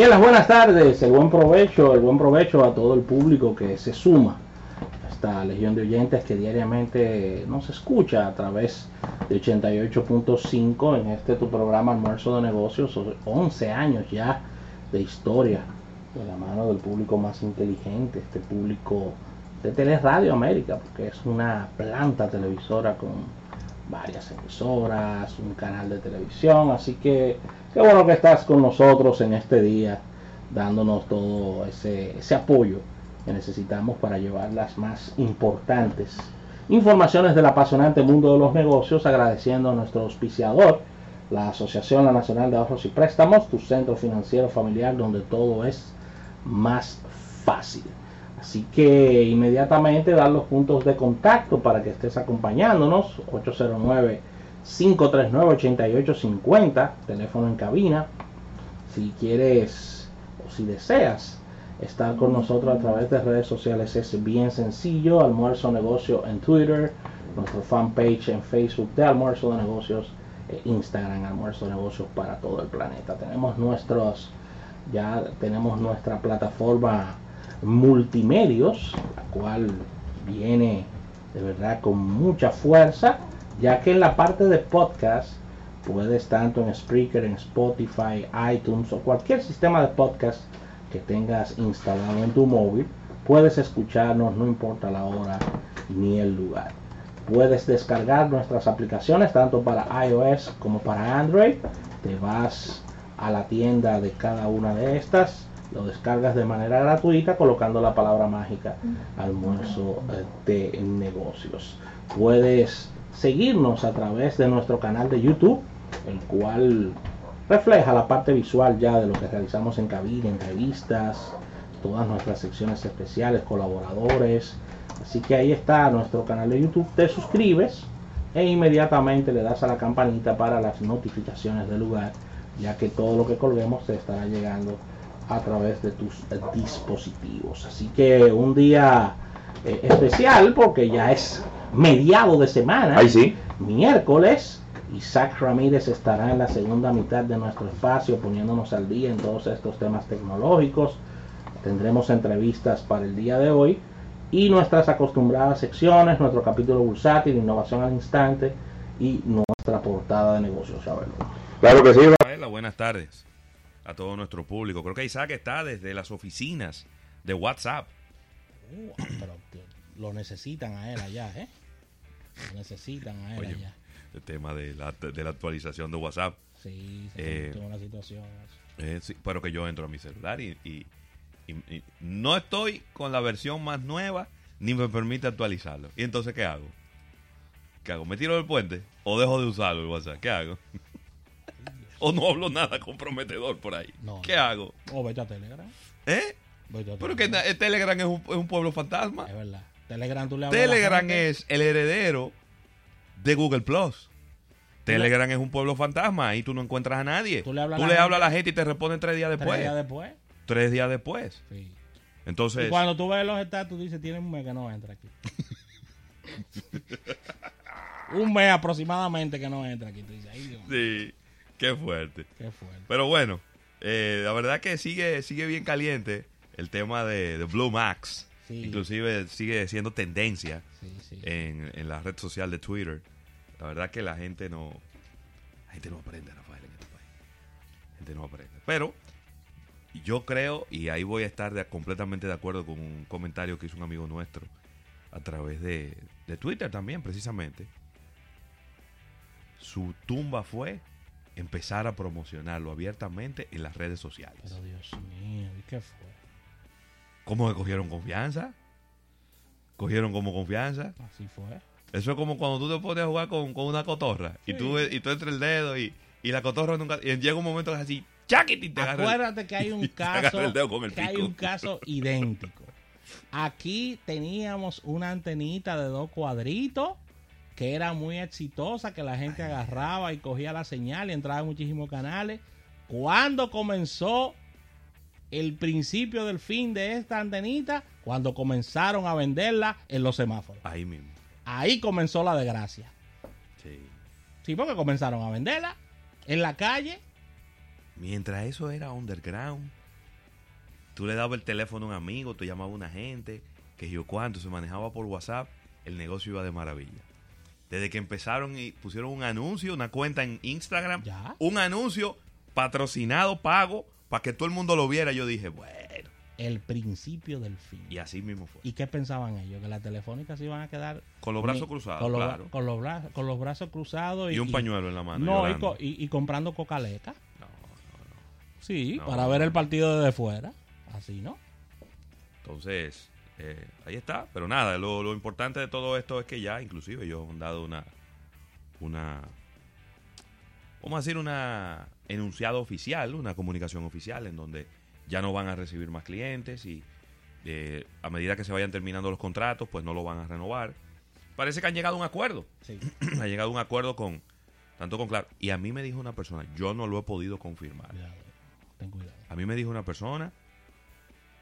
Buenas tardes, el buen provecho, el buen provecho a todo el público que se suma. A esta legión de oyentes que diariamente nos escucha a través de 88.5 en este tu programa Almuerzo de Negocios, 11 años ya de historia de la mano del público más inteligente, este público de Teleradio América, porque es una planta televisora con varias emisoras, un canal de televisión, así que qué bueno que estás con nosotros en este día, dándonos todo ese, ese apoyo que necesitamos para llevar las más importantes informaciones del apasionante mundo de los negocios, agradeciendo a nuestro auspiciador, la Asociación Nacional de Ahorros y Préstamos, tu centro financiero familiar donde todo es más fácil. Así que inmediatamente dar los puntos de contacto para que estés acompañándonos. 809-539-8850, teléfono en cabina. Si quieres o si deseas estar con nosotros a través de redes sociales es bien sencillo. Almuerzo Negocio en Twitter, nuestro fanpage en Facebook de Almuerzo de Negocios, e Instagram Almuerzo de Negocios para todo el planeta. Tenemos nuestros, ya tenemos nuestra plataforma multimedios, la cual viene de verdad con mucha fuerza, ya que en la parte de podcast puedes tanto en Spreaker, en Spotify, iTunes o cualquier sistema de podcast que tengas instalado en tu móvil, puedes escucharnos no importa la hora ni el lugar. Puedes descargar nuestras aplicaciones tanto para iOS como para Android. Te vas a la tienda de cada una de estas lo descargas de manera gratuita colocando la palabra mágica almuerzo eh, de negocios. Puedes seguirnos a través de nuestro canal de YouTube, el cual refleja la parte visual ya de lo que realizamos en cabina, entrevistas, todas nuestras secciones especiales, colaboradores. Así que ahí está nuestro canal de YouTube. Te suscribes e inmediatamente le das a la campanita para las notificaciones del lugar, ya que todo lo que colguemos te estará llegando a través de tus dispositivos. Así que un día eh, especial porque ya es mediado de semana. Ahí sí. Miércoles. Isaac Ramírez estará en la segunda mitad de nuestro espacio poniéndonos al día en todos estos temas tecnológicos. Tendremos entrevistas para el día de hoy y nuestras acostumbradas secciones, nuestro capítulo bursátil, innovación al instante y nuestra portada de negocios. Claro que sí. Buenas tardes a todo nuestro público. Creo que Isaac está desde las oficinas de WhatsApp. Uh, pero lo necesitan a él allá, ¿eh? Necesitan a él allá. El tema de la, de la actualización de WhatsApp. Sí, se eh, una situación. Eh, pero que yo entro a mi celular y, y, no estoy con la versión más nueva ni me permite actualizarlo. ¿Y entonces qué hago? ¿Qué hago? ¿Me tiro del puente o dejo de usarlo el WhatsApp? ¿Qué hago? o no hablo nada comprometedor por ahí. ¿Qué hago? O vete a Telegram. ¿Eh? Pero que Telegram es un, pueblo fantasma. Es verdad. Telegram, tú le Telegram es el heredero de Google Plus. Telegram es un pueblo fantasma. Ahí tú no encuentras a nadie. Tú le hablas, a, la gente y te responden tres días después. Tres días después. Tres días después. Sí. Entonces. Y cuando tú ves los estatus, dices, tiene un mes que no entra aquí. un mes aproximadamente que no entra aquí. Tú dices, sí. Qué fuerte. Qué fuerte. Pero bueno, eh, la verdad que sigue, sigue bien caliente el tema de, Blue Max. Inclusive sigue siendo tendencia En, la red social de Twitter. La verdad que la gente no... La gente no aprende, Rafael, en este país. La gente no aprende. Pero yo creo, y ahí voy a estar completamente de acuerdo con un comentario que hizo un amigo nuestro a través de, de Twitter también, precisamente. Su tumba fue empezar a promocionarlo abiertamente en las redes sociales. Pero Dios mío, ¿y qué fue? ¿Cómo que cogieron confianza? ¿Cogieron como confianza? Así fue. Eso es como cuando tú te pones a jugar con, una cotorra y tú y tú entre el dedo y, la cotorra nunca y llega un momento que es así, ¡chaquiti! Te Acuérdate que hay un caso que hay un caso idéntico. Aquí teníamos una antenita de dos cuadritos que era muy exitosa, que la gente agarraba y cogía la señal y entraba en muchísimos canales. Cuando comenzó el principio del fin de esta antenita? Cuando comenzaron a venderla en los semáforos. Ahí mismo. Ahí comenzó la desgracia. Sí. Sí, porque comenzaron a venderla en la calle. Mientras eso era underground, tú le dabas el teléfono a un amigo, tú llamabas a una gente, que yo cuánto, se manejaba por WhatsApp, el negocio iba de maravilla. Desde que empezaron y pusieron un anuncio, una cuenta en Instagram, un anuncio patrocinado, pago, para que todo el mundo lo viera, yo dije, bueno. El principio del fin. Y así mismo fue. ¿Y qué pensaban ellos? Que las telefónicas iban a quedar... Con los brazos cruzados, con los, claro. Con los, brazos, con los brazos cruzados. Y, un pañuelo en la mano. No, y, comprando cocaleca. No, no, no. Sí, para ver el partido desde fuera. Así, ¿no? Entonces, eh, ahí está. Pero nada, lo, importante de todo esto es que ya, inclusive, ellos han dado una... una vamos a decir, una enunciado oficial, una comunicación oficial en donde ya no van a recibir más clientes y eh, a medida que se vayan terminando los contratos, pues no lo van a renovar. Parece que han llegado a un acuerdo. Sí. ha llegado a un acuerdo con, tanto con Claro. Y a mí me dijo una persona, yo no lo he podido confirmar. ten cuidado. A mí me dijo una persona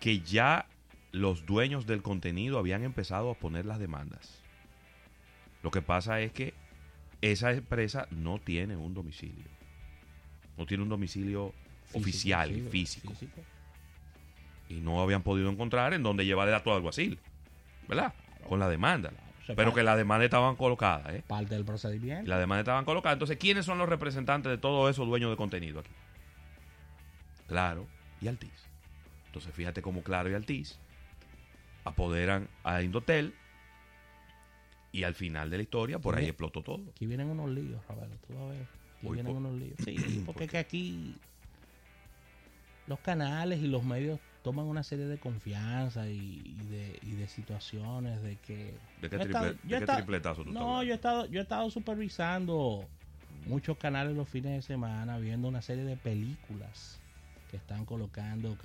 que ya los dueños del contenido habían empezado a poner las demandas. Lo que pasa es que esa empresa no tiene un domicilio. No tiene un domicilio oficial y físico. Y no habían podido encontrar en donde llevar el acto de alguacil. ¿Verdad? Con la demanda. Pero que la demanda estaban colocadas. ¿eh? Parte del procedimiento. La demanda estaban colocadas. Entonces, ¿quiénes son los representantes de todos esos dueños de contenido aquí? Claro y Altiz. Entonces, fíjate cómo Claro y Altiz apoderan a Indotel y al final de la historia, por ahí explotó todo. Aquí vienen unos líos, Roberto, tú a ver. Aquí vienen unos líos. Sí, porque es que aquí los canales y los medios toman una serie de confianza y, de, y de, situaciones de que... ¿De qué, tripletazo tú No, yo he, estado, yo he estado supervisando muchos canales los fines de semana, viendo una serie de películas que están colocando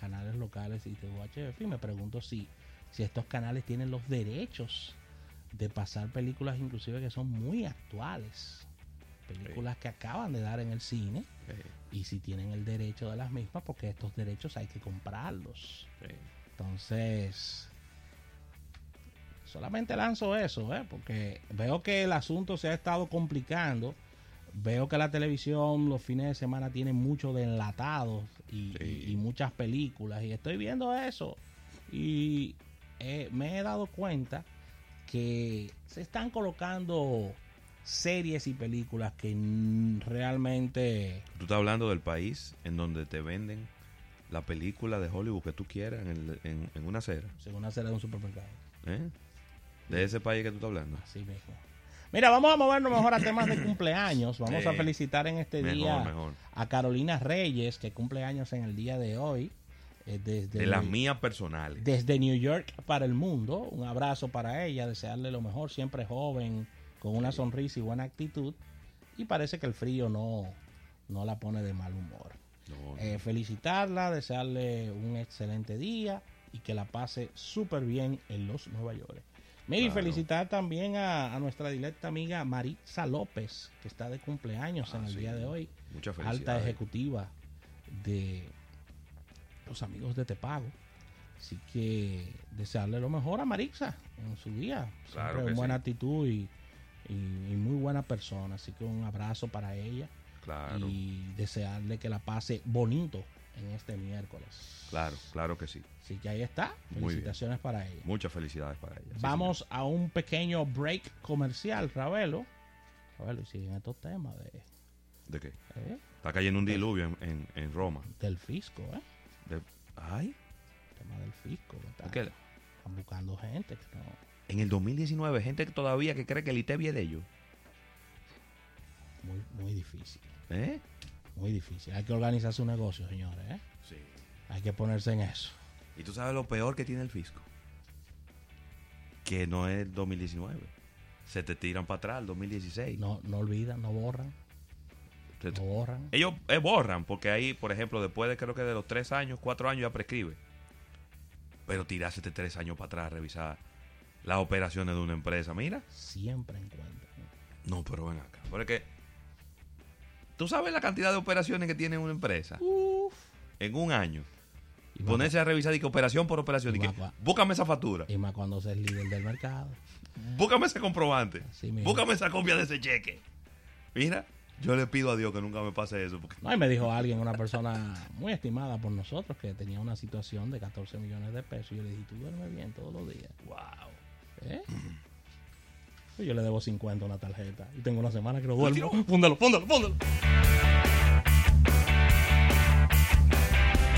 canales locales y de me pregunto si, si estos canales tienen los derechos de pasar películas inclusive que son muy actuales. Películas que acaban de dar en el cine. Y si tienen el derecho de las mismas, porque estos derechos hay que comprarlos. Entonces, solamente lanzo eso, ¿eh? porque veo que el asunto se ha estado complicando. Veo que la televisión los fines de semana tiene mucho de enlatados y, muchas películas. Y estoy viendo eso. Y eh, me he dado cuenta que se están colocando series y películas que realmente... Tú estás hablando del país en donde te venden la película de Hollywood que tú quieras en, una acera. En una acera de un supermercado. ¿Eh? De ese país que tú estás hablando. Así mismo. Mira, vamos a movernos mejor a temas de cumpleaños. Vamos a felicitar en este día a Carolina Reyes, que cumple años en el día de hoy. Eh, desde de las mías personales. Desde New York para el mundo. Un abrazo para ella, desearle lo mejor, siempre joven, con una sonrisa y buena actitud. Y parece que el frío no, no la pone de mal humor. Eh, felicitarla, desearle un excelente día y que la pase súper bien en los Nueva York. Mira, felicitar también a, nuestra directa amiga Marisa López, que está de cumpleaños en el ah, día de hoy. Alta ejecutiva de los amigos de Te Pago. Así que desearle lo mejor a Marixa en su día. Claro Siempre buena actitud y, muy buena persona. Así que un abrazo para ella. Claro. Y desearle que la pase bonito en este miércoles. Claro, claro que sí. Así que ahí está. Felicitaciones para ella. Muchas felicidades para ella. Vamos a un pequeño break comercial, Ravelo. Ravelo, y siguen estos temas de... ¿De qué? ¿Eh? Está cayendo un diluvio en, en Roma. Del fisco, ¿eh? Ay. tema del fisco. qué? Están buscando gente que no. En el 2019, gente que todavía que cree que el IT viene de ellos. Muy, muy difícil. ¿Eh? Muy difícil. Hay que organizar su negocio, señores. ¿eh? Sí. Hay que ponerse en eso. ¿Y tú sabes lo peor que tiene el fisco? Que no es 2019. Se te tiran para atrás, el 2016. No, no olvidan, no borran. Ellos eh, borran, porque ahí, por ejemplo, después de creo que de los tres años, cuatro años ya prescribe. Pero tirarse tres años para atrás a revisar las operaciones de una empresa, mira. Siempre encuentran. No, pero ven acá. Porque tú sabes la cantidad de operaciones que tiene una empresa en un año. Y Ponerse a revisar y que operación por operación. Y que, búscame esa factura. Y más cuando seas líder del mercado. Búscame ese comprobante. Búscame esa copia de ese cheque. Mira, Yo le pido a Dios que nunca me pase eso. Porque... No, y me dijo alguien, una persona muy estimada por nosotros, que tenía una situación de 14 millones de pesos. Y yo le dije, tú duermes bien todos los días. Wow. ¿Eh? Pues yo le debo 50 a una tarjeta. Y tengo una semana que no duermo. Póndalo, póndalo, póndalo.